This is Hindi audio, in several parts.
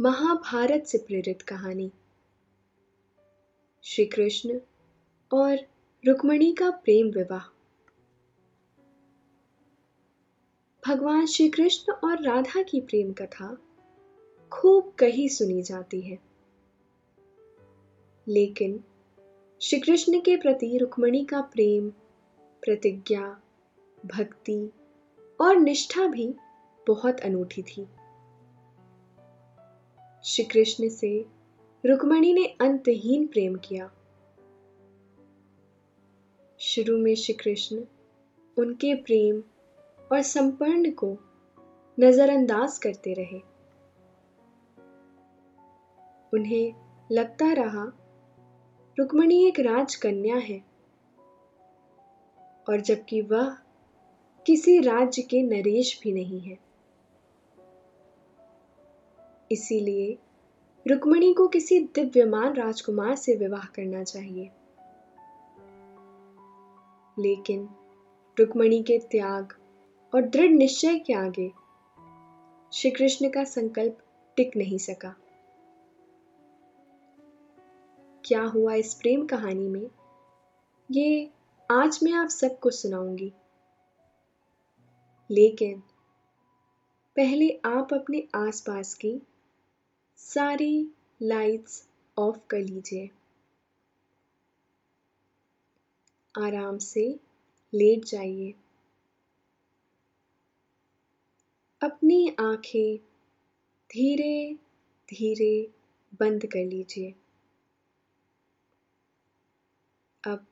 महाभारत से प्रेरित कहानी। श्री कृष्ण और रुक्मणी का प्रेम विवाह। भगवान श्री कृष्ण और राधा की प्रेम कथा खूब कही सुनी जाती है। लेकिन श्री कृष्ण के प्रति रुक्मणी का प्रेम, प्रतिज्ञा, भक्ति और निष्ठा भी बहुत अनूठी थी। श्री कृष्ण से रुक्मणी ने अंतहीन प्रेम किया। शुरू में श्री कृष्ण उनके प्रेम और संपर्ण को नजरअंदाज करते रहे। उन्हें लगता रहा, रुक्मणी एक राजकन्या है और जबकि वह किसी राज्य के नरेश भी नहीं है। इसीलिए रुक्मणी को किसी दिव्यमान राजकुमार से विवाह करना चाहिए। लेकिन रुक्मणी के त्याग और दृढ़ निश्चय के आगे श्री कृष्ण का संकल्प टिक नहीं सका। क्या हुआ इस प्रेम कहानी में? ये आज मैं आप सबको सुनाऊँगी। लेकिन पहले आप अपने आसपास की सारी लाइट्स ऑफ़ कर लीजिए। आराम से लेट जाइए। अपनी आँखें धीरे धीरे बंद कर लीजिए। अब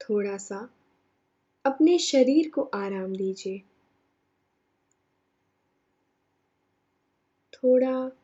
थोड़ा सा अपने शरीर को आराम दीजिए। थोड़ा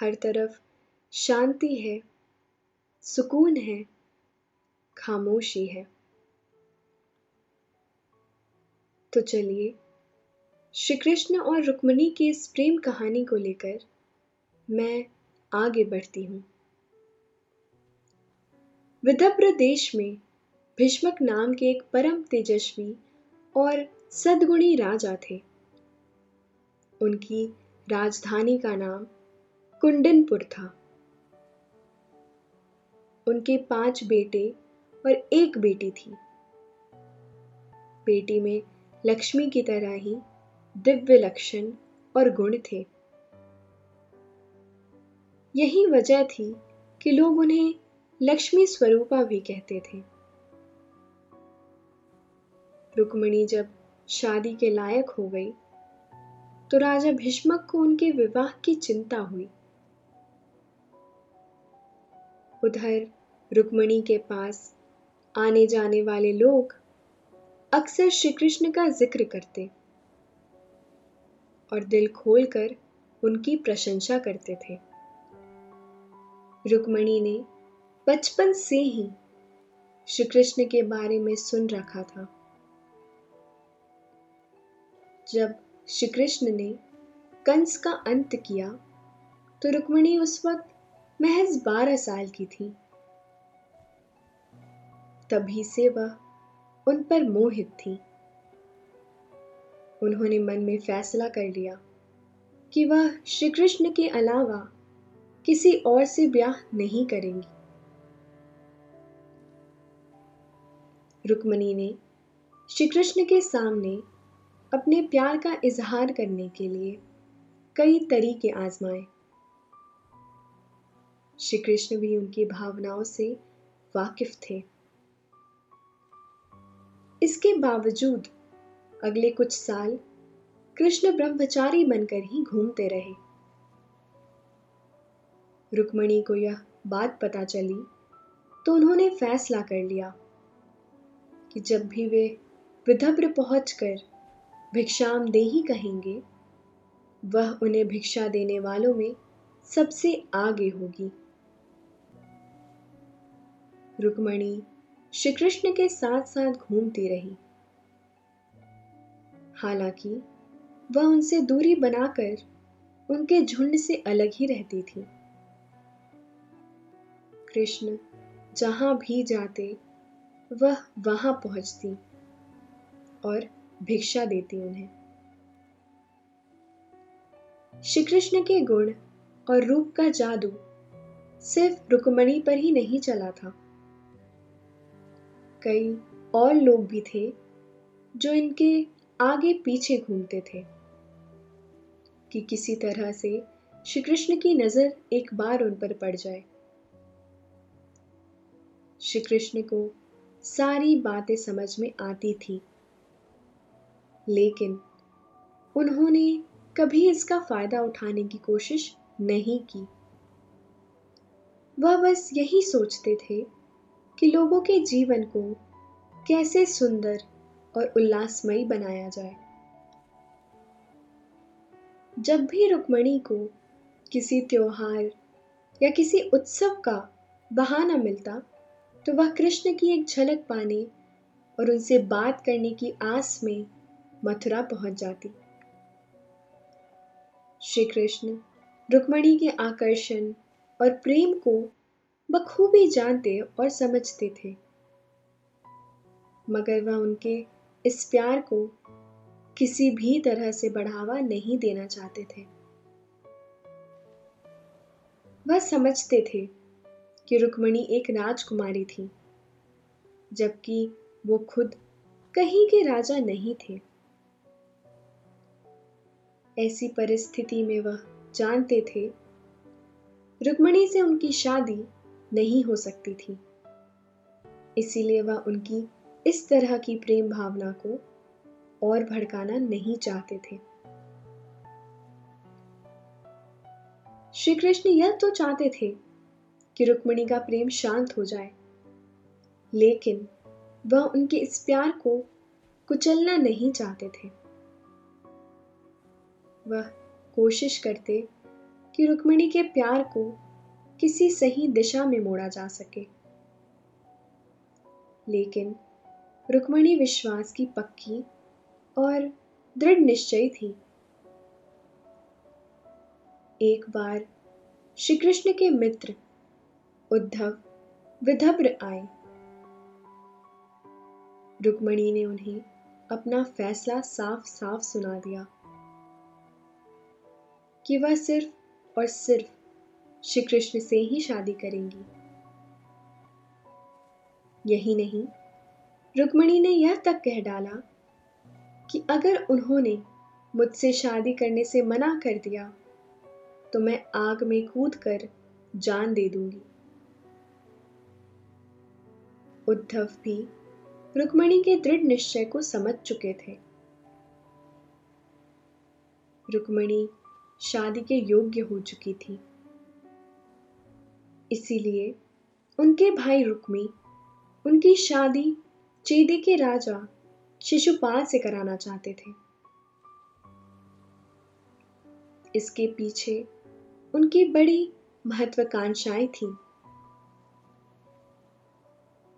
हर तरफ़ शांति है, सुकून है, खामोशी है। तो चलिए श्री कृष्ण और रुक्मणी की इस प्रेम कहानी को लेकर मैं आगे बढ़ती हूँ। विदभ्र देश में भीष्मक नाम के एक परम तेजस्वी और सदगुणी राजा थे। उनकी राजधानी का नाम कुंडनपुर था। उनके पाँच बेटे और एक बेटी थी। बेटी में लक्ष्मी की तरह ही दिव्य लक्षण और गुण थे। यही वजह थी कि लोग उन्हें लक्ष्मी स्वरूपा भी कहते थे। रुक्मणी जब शादी के लायक हो गई तो राजा भीष्मक को उनके विवाह की चिंता हुई। उधर रुक्मणी के पास आने जाने वाले लोग अक्सर श्री कृष्ण का ज़िक्र करते और दिल खोलकर उनकी प्रशंसा करते थे। रुक्मणी ने बचपन से ही श्री कृष्ण के बारे में सुन रखा था। जब श्री कृष्ण ने कंस का अंत किया तो रुक्मणी उस वक्त महज बारह साल की थी। तभी से वह उन पर मोहित थी। उन्होंने मन में फैसला कर लिया कि वह श्री कृष्ण के अलावा किसी और से ब्याह नहीं करेंगी। रुक्मणी ने श्री कृष्ण के सामने अपने प्यार का इजहार करने के लिए कई तरीके आजमाए। श्री कृष्ण भी उनकी भावनाओं से वाकिफ थे। इसके बावजूद अगले कुछ साल कृष्ण ब्रह्मचारी बनकर ही घूमते रहे। रुक्मणी को यह बात पता चली तो उन्होंने फैसला कर लिया कि जब भी वे विधब्र पहुंचकर भिक्षाम दे ही कहेंगे, वह उन्हें भिक्षा देने वालों में सबसे आगे होगी। रुक्मणी श्री कृष्ण के साथ साथ घूमती रही। हालाँकि, वह उनसे दूरी बनाकर उनके झुंड से अलग ही रहती थी। कृष्ण जहाँ भी जाते, वह वहाँ पहुँचती और भिक्षा देती उन्हें। श्री कृष्ण के गुण और रूप का जादू सिर्फ़ रुक्मणी पर ही नहीं चला था। कई और लोग भी थे, जो इनके आगे पीछे घूमते थे। कि किसी तरह से श्री कृष्ण की नज़र एक बार उन पर पड़ जाए। श्री कृष्ण को सारी बातें समझ में आती थी, लेकिन उन्होंने कभी इसका फ़ायदा उठाने की कोशिश नहीं की। वह बस यही सोचते थे कि लोगों के जीवन को कैसे सुंदर और उल्लासमयी बनाया जाए। जब भी रुक्मणी को किसी त्योहार या किसी उत्सव का बहाना मिलता तो वह कृष्ण की एक झलक पाने और उनसे बात करने की आस में मथुरा पहुँच जाती। श्री कृष्ण रुक्मणी के आकर्षण और प्रेम को बखूबी जानते और समझते थे। मगर वह उनके इस प्यार को किसी भी तरह से बढ़ावा नहीं देना चाहते थे। वह समझते थे कि रुक्मणी एक राजकुमारी थी, जबकि वो खुद कहीं के राजा नहीं थे। ऐसी परिस्थिति में वह जानते थे, रुक्मणी से उनकी शादी नहीं हो सकती थी। इसीलिए वह उनकी इस तरह की प्रेम भावना को और भड़काना नहीं चाहते थे। श्री कृष्ण यह तो चाहते थे कि रुक्मणी का प्रेम शांत हो जाए, लेकिन वह उनके इस प्यार को कुचलना नहीं चाहते थे। वह कोशिश करते कि रुक्मणी के प्यार को किसी सही दिशा में मोड़ा जा सके। लेकिन रुक्मणी विश्वास की पक्की और दृढ़ निश्चय थी। एक बार श्री कृष्ण के मित्र उद्धव विधब्र आए। रुक्मणी ने उन्हें अपना फैसला साफ़ साफ़ सुना दिया कि वह सिर्फ़ और सिर्फ़ श्री कृष्ण से ही शादी करेंगी। यही नहीं, रुक्मणी ने यह तक कह डाला कि अगर उन्होंने मुझसे शादी करने से मना कर दिया तो मैं आग में कूद कर जान दे दूँगी। उद्धव भी रुक्मणी के दृढ़ निश्चय को समझ चुके थे। रुक्मणी शादी के योग्य हो चुकी थी। इसीलिए उनके भाई रुक्मी, उनकी शादी चेदी के राजा शिशुपाल से कराना चाहते थे। इसके पीछे उनकी बड़ी महत्वाकांक्षाएँ थीं।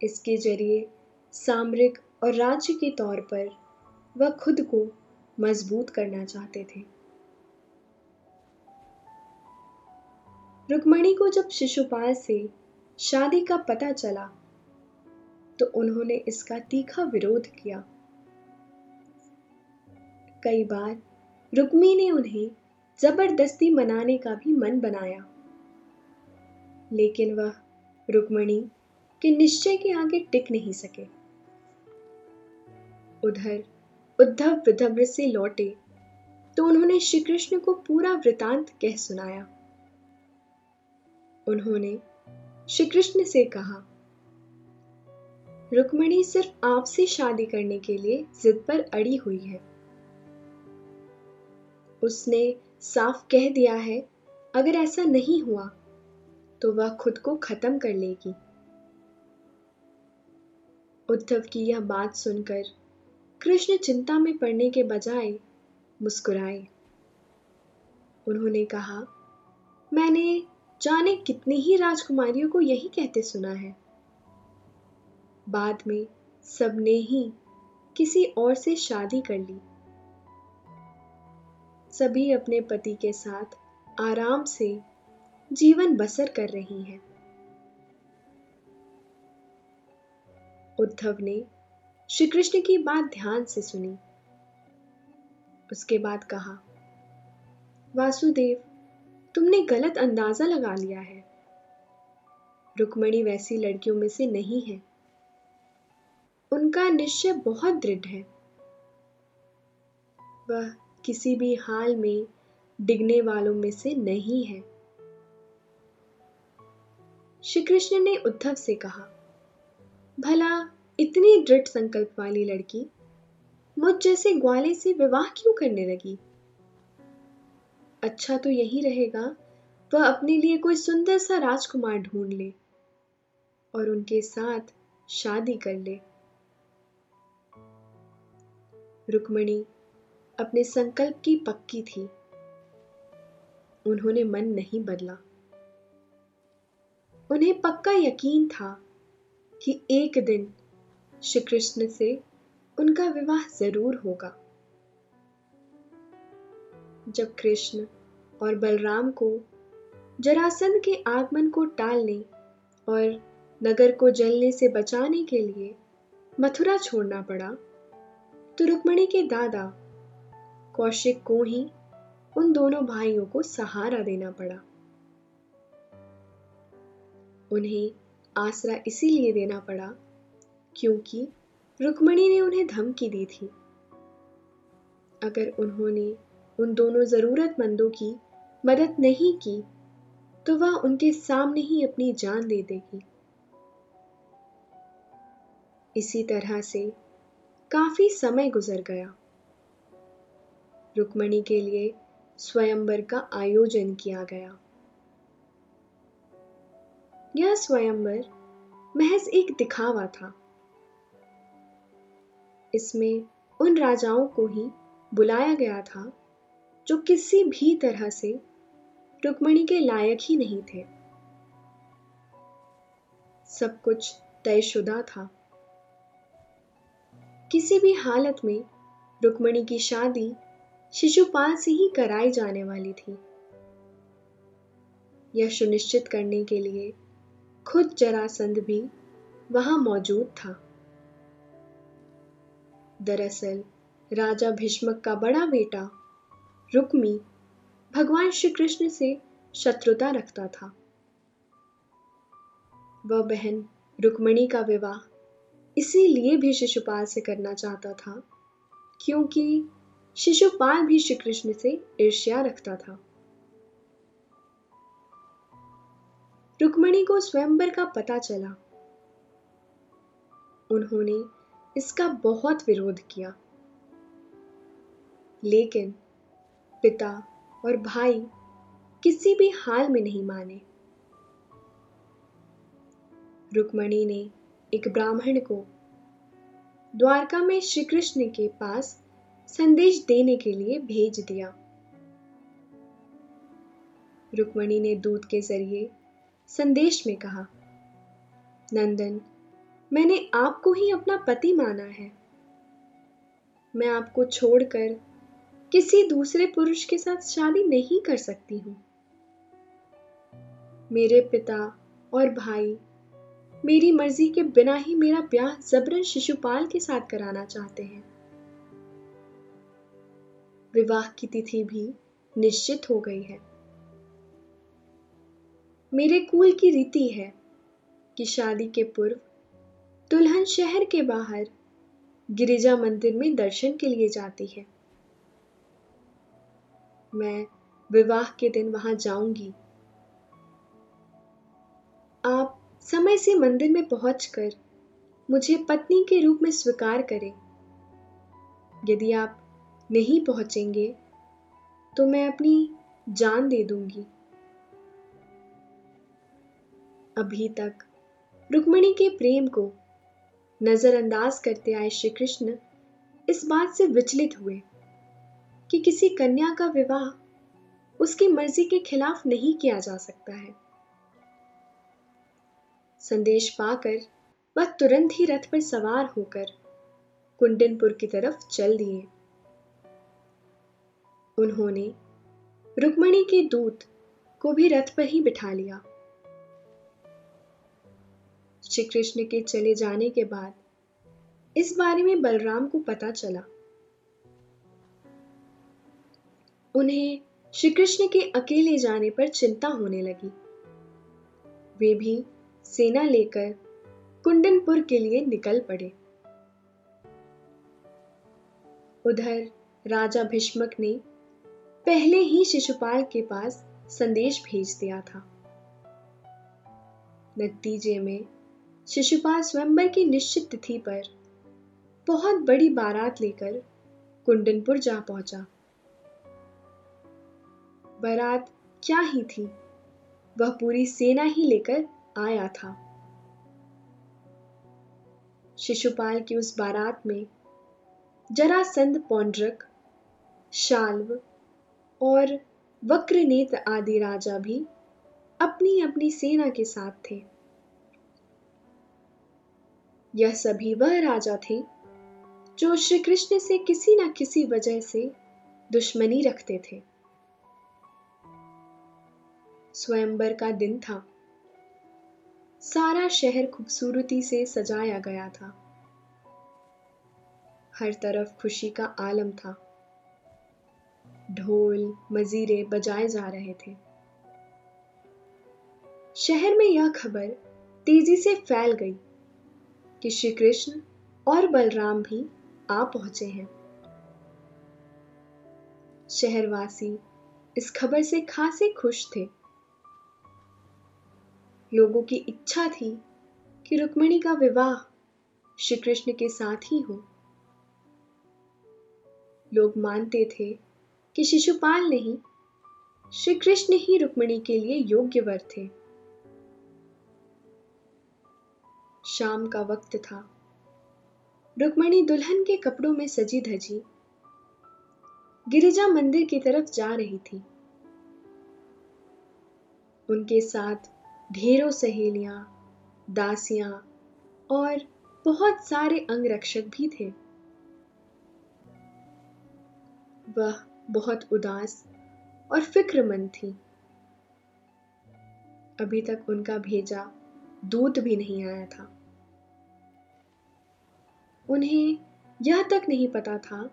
इसके ज़रिए सामरिक और राज्य के तौर पर वह खुद को मज़बूत करना चाहते थे। रुक्मणी को जब शिशुपाल से शादी का पता चला तो उन्होंने इसका तीखा विरोध किया। कई बार रुक्मी ने उन्हें ज़बरदस्ती मनाने का भी मन बनाया। लेकिन वह रुक्मणी के निश्चय के आगे टिक नहीं सके। उधर उद्धव विधव्र से लौटे तो उन्होंने श्री कृष्ण को पूरा वृतांत कह सुनाया। उन्होंने श्री कृष्ण से कहा, रुक्मणी सिर्फ़ आपसे शादी करने के लिए जिद पर अड़ी हुई है। उसने साफ़ कह दिया है, अगर ऐसा नहीं हुआ तो वह खुद को खत्म कर लेगी उद्धव की यह बात सुनकर कृष्ण चिंता में पड़ने के बजाय मुस्कुराए। उन्होंने कहा, मैंने जाने कितनी ही राजकुमारियों को यही कहते सुना है। बाद में सबने ही किसी और से शादी कर ली। सभी अपने पति के साथ आराम से जीवन बसर कर रही हैं। उद्धव ने श्री कृष्ण की बात ध्यान से सुनी। उसके बाद कहा, वासुदेव तुमने गलत अंदाज़ा लगा लिया है। रुक्मणी वैसी लड़कियों में से नहीं है। उनका निश्चय बहुत दृढ़ है। वह किसी भी हाल में डिगने वालों में से नहीं है। श्री कृष्ण ने उद्धव से कहा, भला इतनी दृढ़ संकल्प वाली लड़की मुझ जैसे ग्वाले से विवाह क्यों करने लगी? अच्छा तो यही रहेगा, वह अपने लिए कोई सुंदर सा राजकुमार ढूंढ ले और उनके साथ शादी कर ले। रुक्मणी अपने संकल्प की पक्की थी। उन्होंने मन नहीं बदला। उन्हें पक्का यकीन था कि एक दिन श्री कृष्ण से उनका विवाह ज़रूर होगा। जब कृष्ण और बलराम को जरासंध के आगमन को टालने और नगर को जलने से बचाने के लिए मथुरा छोड़ना पड़ा तो रुक्मणी के दादा कौशिक को ही उन दोनों भाइयों को सहारा देना पड़ा। उन्हें आसरा इसीलिए देना पड़ा क्योंकि रुक्मणी ने उन्हें धमकी दी थी। अगर उन्होंने उन दोनों जरूरतमंदों की मदद नहीं की तो वह उनके सामने ही अपनी जान दे देगी। इसी तरह से काफ़ी समय गुजर गया। रुक्मणी के लिए स्वयंवर का आयोजन किया गया। यह स्वयंवर महज एक दिखावा था। इसमें उन राजाओं को ही बुलाया गया था जो किसी भी तरह से रुक्मणी के लायक ही नहीं थे। सब कुछ तयशुदा था। किसी भी हालत में रुक्मणी की शादी शिशुपाल से ही कराई जाने वाली थी। यह सुनिश्चित करने के लिए खुद जरासंध भी वहाँ मौजूद था। दरअसल राजा भीष्मक का बड़ा बेटा रुक्मी भगवान श्री कृष्ण से शत्रुता रखता था। वह बहन रुक्मणी का विवाह इसीलिए भी शिशुपाल से करना चाहता था, क्योंकि शिशुपाल भी श्री कृष्ण से ईर्ष्या रखता था। रुक्मणी को स्वयंवर का पता चला। उन्होंने इसका बहुत विरोध किया। लेकिन पिता और भाई किसी भी हाल में नहीं माने। रुक्मणी ने एक ब्राह्मण को द्वारका में श्री कृष्ण के पास संदेश देने के लिए भेज दिया। रुक्मणी ने दूत के ज़रिए संदेश में कहा, नंदन, मैंने आपको ही अपना पति माना है। मैं आपको छोड़कर किसी दूसरे पुरुष के साथ शादी नहीं कर सकती हूँ। मेरे पिता और भाई मेरी मर्ज़ी के बिना ही मेरा ब्याह जबरन शिशुपाल के साथ कराना चाहते हैं। विवाह की तिथि भी निश्चित हो गई है। मेरे कुल की रीति है कि शादी के पूर्व दुल्हन शहर के बाहर गिरिजा मंदिर में दर्शन के लिए जाती है। मैं विवाह के दिन वहाँ जाऊँगी। आप समय से मंदिर में पहुंचकर मुझे पत्नी के रूप में स्वीकार करें। यदि आप नहीं पहुँचेंगे तो मैं अपनी जान दे दूँगी। अभी तक रुक्मणी के प्रेम को नजरअंदाज करते आए श्री कृष्ण इस बात से विचलित हुए। कि किसी कन्या का विवाह उसकी मर्ज़ी के खिलाफ नहीं किया जा सकता है। संदेश पाकर वह तुरंत ही रथ पर सवार होकर कुंडनपुर की तरफ़ चल दिए। उन्होंने रुक्मणी के दूत को भी रथ पर ही बिठा लिया। श्री कृष्ण के चले जाने के बाद इस बारे में बलराम को पता चला उन्हें श्री कृष्ण के अकेले जाने पर चिंता होने लगी। वे भी सेना लेकर कुंडनपुर के लिए निकल पड़े। उधर राजा भीष्मक ने पहले ही शिशुपाल के पास संदेश भेज दिया था। नतीजे में शिशुपाल स्वयंवर की निश्चित तिथि पर बहुत बड़ी बारात लेकर कुंडनपुर जा पहुँचा। बारात क्या ही थी। वह पूरी सेना ही लेकर आया था। शिशुपाल की उस बारात में जरासंध पौंड्रक, शाल्व और वक्रनेत्र आदि राजा भी अपनी अपनी सेना के साथ थे। यह सभी वह राजा थे जो श्री कृष्ण से किसी न किसी वजह से दुश्मनी रखते थे। स्वयंबर का दिन था। सारा शहर खूबसूरती से सजाया गया था। हर तरफ़ खुशी का आलम था। ढोल, मजीरे बजाए जा रहे थे। शहर में यह खबर तेज़ी से फैल गई कि श्री कृष्ण और बलराम भी आ पहुँचे हैं। शहरवासी इस खबर से खासे खुश थे। लोगों की इच्छा थी कि रुक्मणी का विवाह श्री कृष्ण के साथ ही हो। लोग मानते थे कि शिशुपाल नहीं श्री कृष्ण ही रुक्मणी के लिए योग्य वर थे। शाम का वक्त था। रुक्मणी दुल्हन के कपड़ों में सजी धजी। गिरिजा मंदिर की तरफ़ जा रही थी। उनके साथ ढेरों सहेलियाँ, दासियाँ और बहुत सारे अंगरक्षक भी थे। वह बहुत उदास और फिक्रमंद थी। अभी तक उनका भेजा दूत भी नहीं आया था। उन्हें यह तक नहीं पता था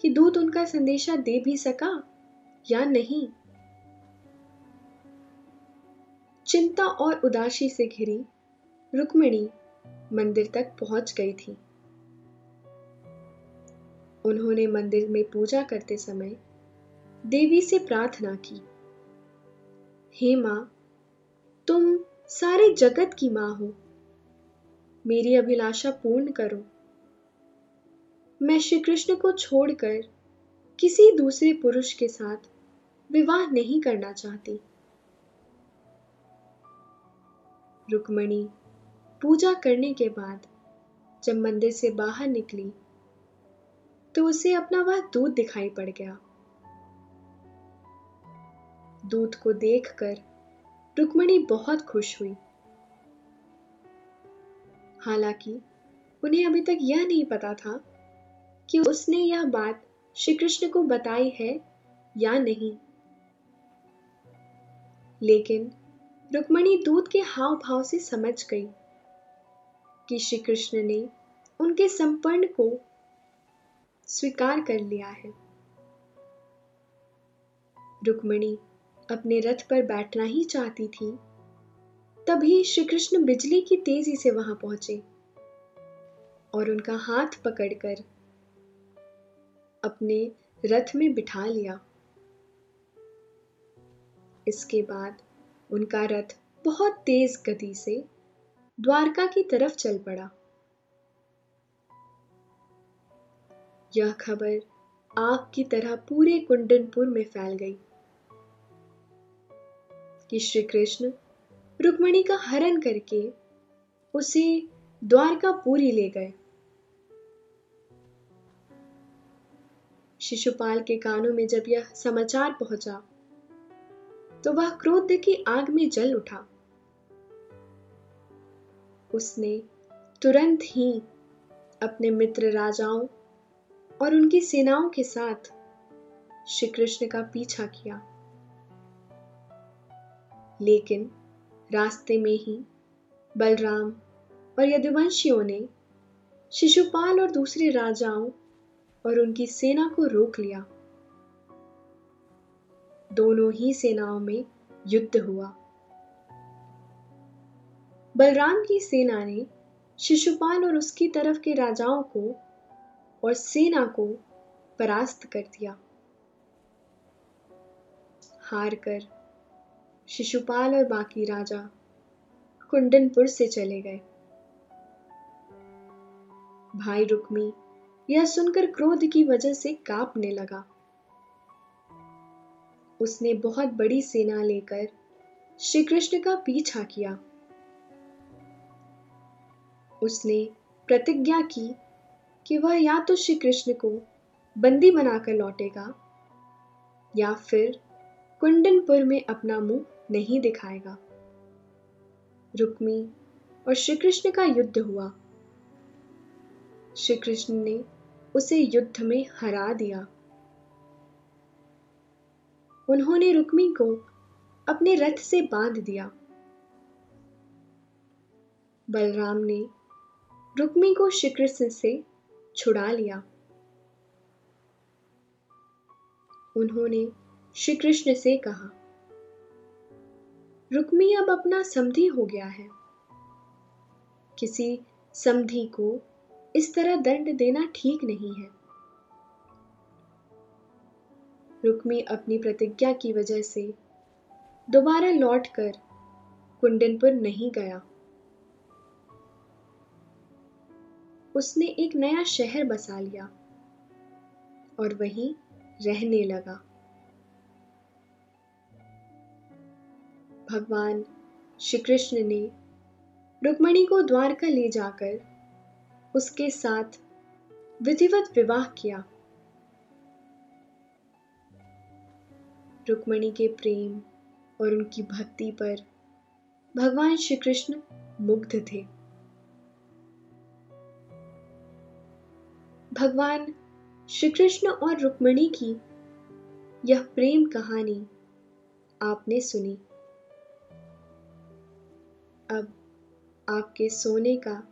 कि दूत उनका संदेशा दे भी सका या नहीं। चिंता और उदासी से घिरी रुक्मिणी मंदिर तक पहुँच गई थी। उन्होंने मंदिर में पूजा करते समय देवी से प्रार्थना की, हे माँ, तुम सारे जगत की माँ हो। मेरी अभिलाषा पूर्ण करो। मैं श्री कृष्ण को छोड़कर किसी दूसरे पुरुष के साथ विवाह नहीं करना चाहती। रुक्मणी। पूजा करने के बाद जब मंदिर से बाहर निकली तो उसे अपना वह दूध दिखाई पड़ गया। दूध को देखकर रुक्मणी बहुत खुश हुई। हालाँकि उन्हें अभी तक यह नहीं पता था कि उसने यह बात श्री कृष्ण को बताई है या नहीं। लेकिन रुक्मणी दूध के हाव भाव से समझ गई कि श्री कृष्ण ने उनके संपन्न को स्वीकार कर लिया है। रुक्मणी अपने रथ पर बैठना ही चाहती थी, तभी श्री कृष्ण बिजली की तेज़ी से वहाँ पहुँचे और उनका हाथ पकड़कर अपने रथ में बिठा लिया। इसके बाद उनका रथ बहुत तेज गति से द्वारका की तरफ़ चल पड़ा। यह खबर आग की तरह पूरे कुंडनपुर में फैल गई कि श्री कृष्ण रुक्मणी का हरण करके उसे द्वारका पूरी ले गए। शिशुपाल के कानों में जब यह समाचार पहुँचा तो वह क्रोध की आग में जल उठा। उसने तुरंत ही अपने मित्र राजाओं और उनकी सेनाओं के साथ श्री कृष्ण का पीछा किया। लेकिन रास्ते में ही बलराम और यदुवंशियों ने शिशुपाल और दूसरे राजाओं और उनकी सेना को रोक लिया। दोनों ही सेनाओं में युद्ध हुआ। बलराम की सेना ने शिशुपाल और उसकी तरफ़ के राजाओं को और सेना को परास्त कर दिया। हार कर शिशुपाल और बाकी राजा कुंडनपुर से चले गए। भाई रुक्मी यह सुनकर क्रोध की वजह से कांपने लगा। उसने बहुत बड़ी सेना लेकर श्री कृष्ण का पीछा किया। उसने प्रतिज्ञा की कि वह या तो श्री कृष्ण को बंदी बनाकर लौटेगा या फिर कुंडनपुर में अपना मुँह नहीं दिखाएगा। रुक्मी और श्री कृष्ण का युद्ध हुआ। श्री कृष्ण ने उसे युद्ध में हरा दिया। उन्होंने रुक्मी को अपने रथ से बाँध दिया। बलराम ने रुक्मी को श्री कृष्ण से छुड़ा लिया। उन्होंने श्री कृष्ण से कहा, रुक्मी अब अपना समधी हो गया है। किसी समधी को इस तरह दंड देना ठीक नहीं है। रुक्मी अपनी प्रतिज्ञा की वजह से दोबारा लौटकर कुंडनपुर नहीं गया। उसने एक नया शहर बसा लिया और वहीं रहने लगा। भगवान श्री कृष्ण ने रुक्मणी को द्वारका ले जाकर उसके साथ विधिवत विवाह किया। रुक्मणी के प्रेम और उनकी भक्ति पर भगवान श्री कृष्ण मुग्ध थे। भगवान श्री कृष्ण और रुक्मणी की यह प्रेम कहानी आपने सुनी। अब आपके सोने का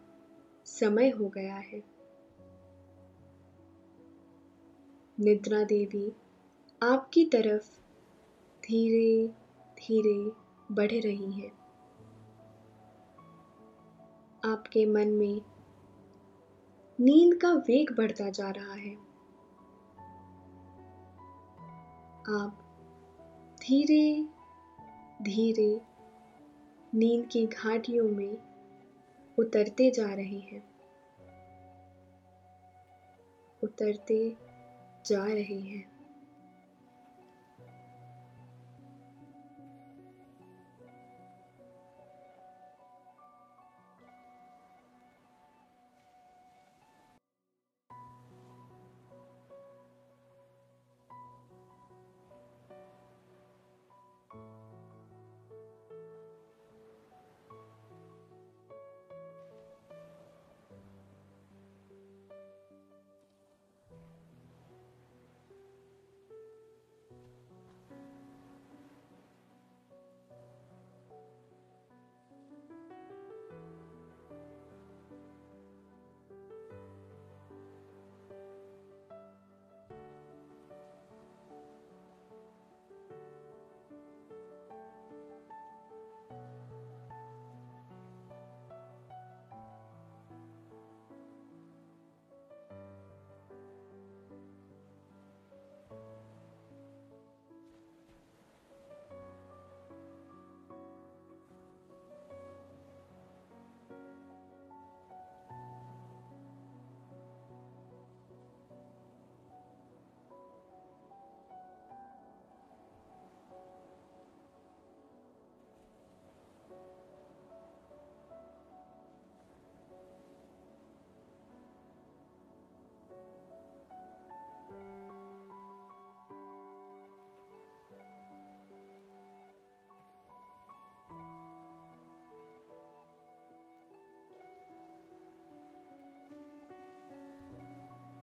समय हो गया है। निद्रा देवी आपकी तरफ़ धीरे धीरे बढ़ रही हैं। आपके मन में नींद का वेग बढ़ता जा रहा है। आप धीरे धीरे नींद की घाटियों में उतरते जा रहे हैं। उतरते जा रहे हैं।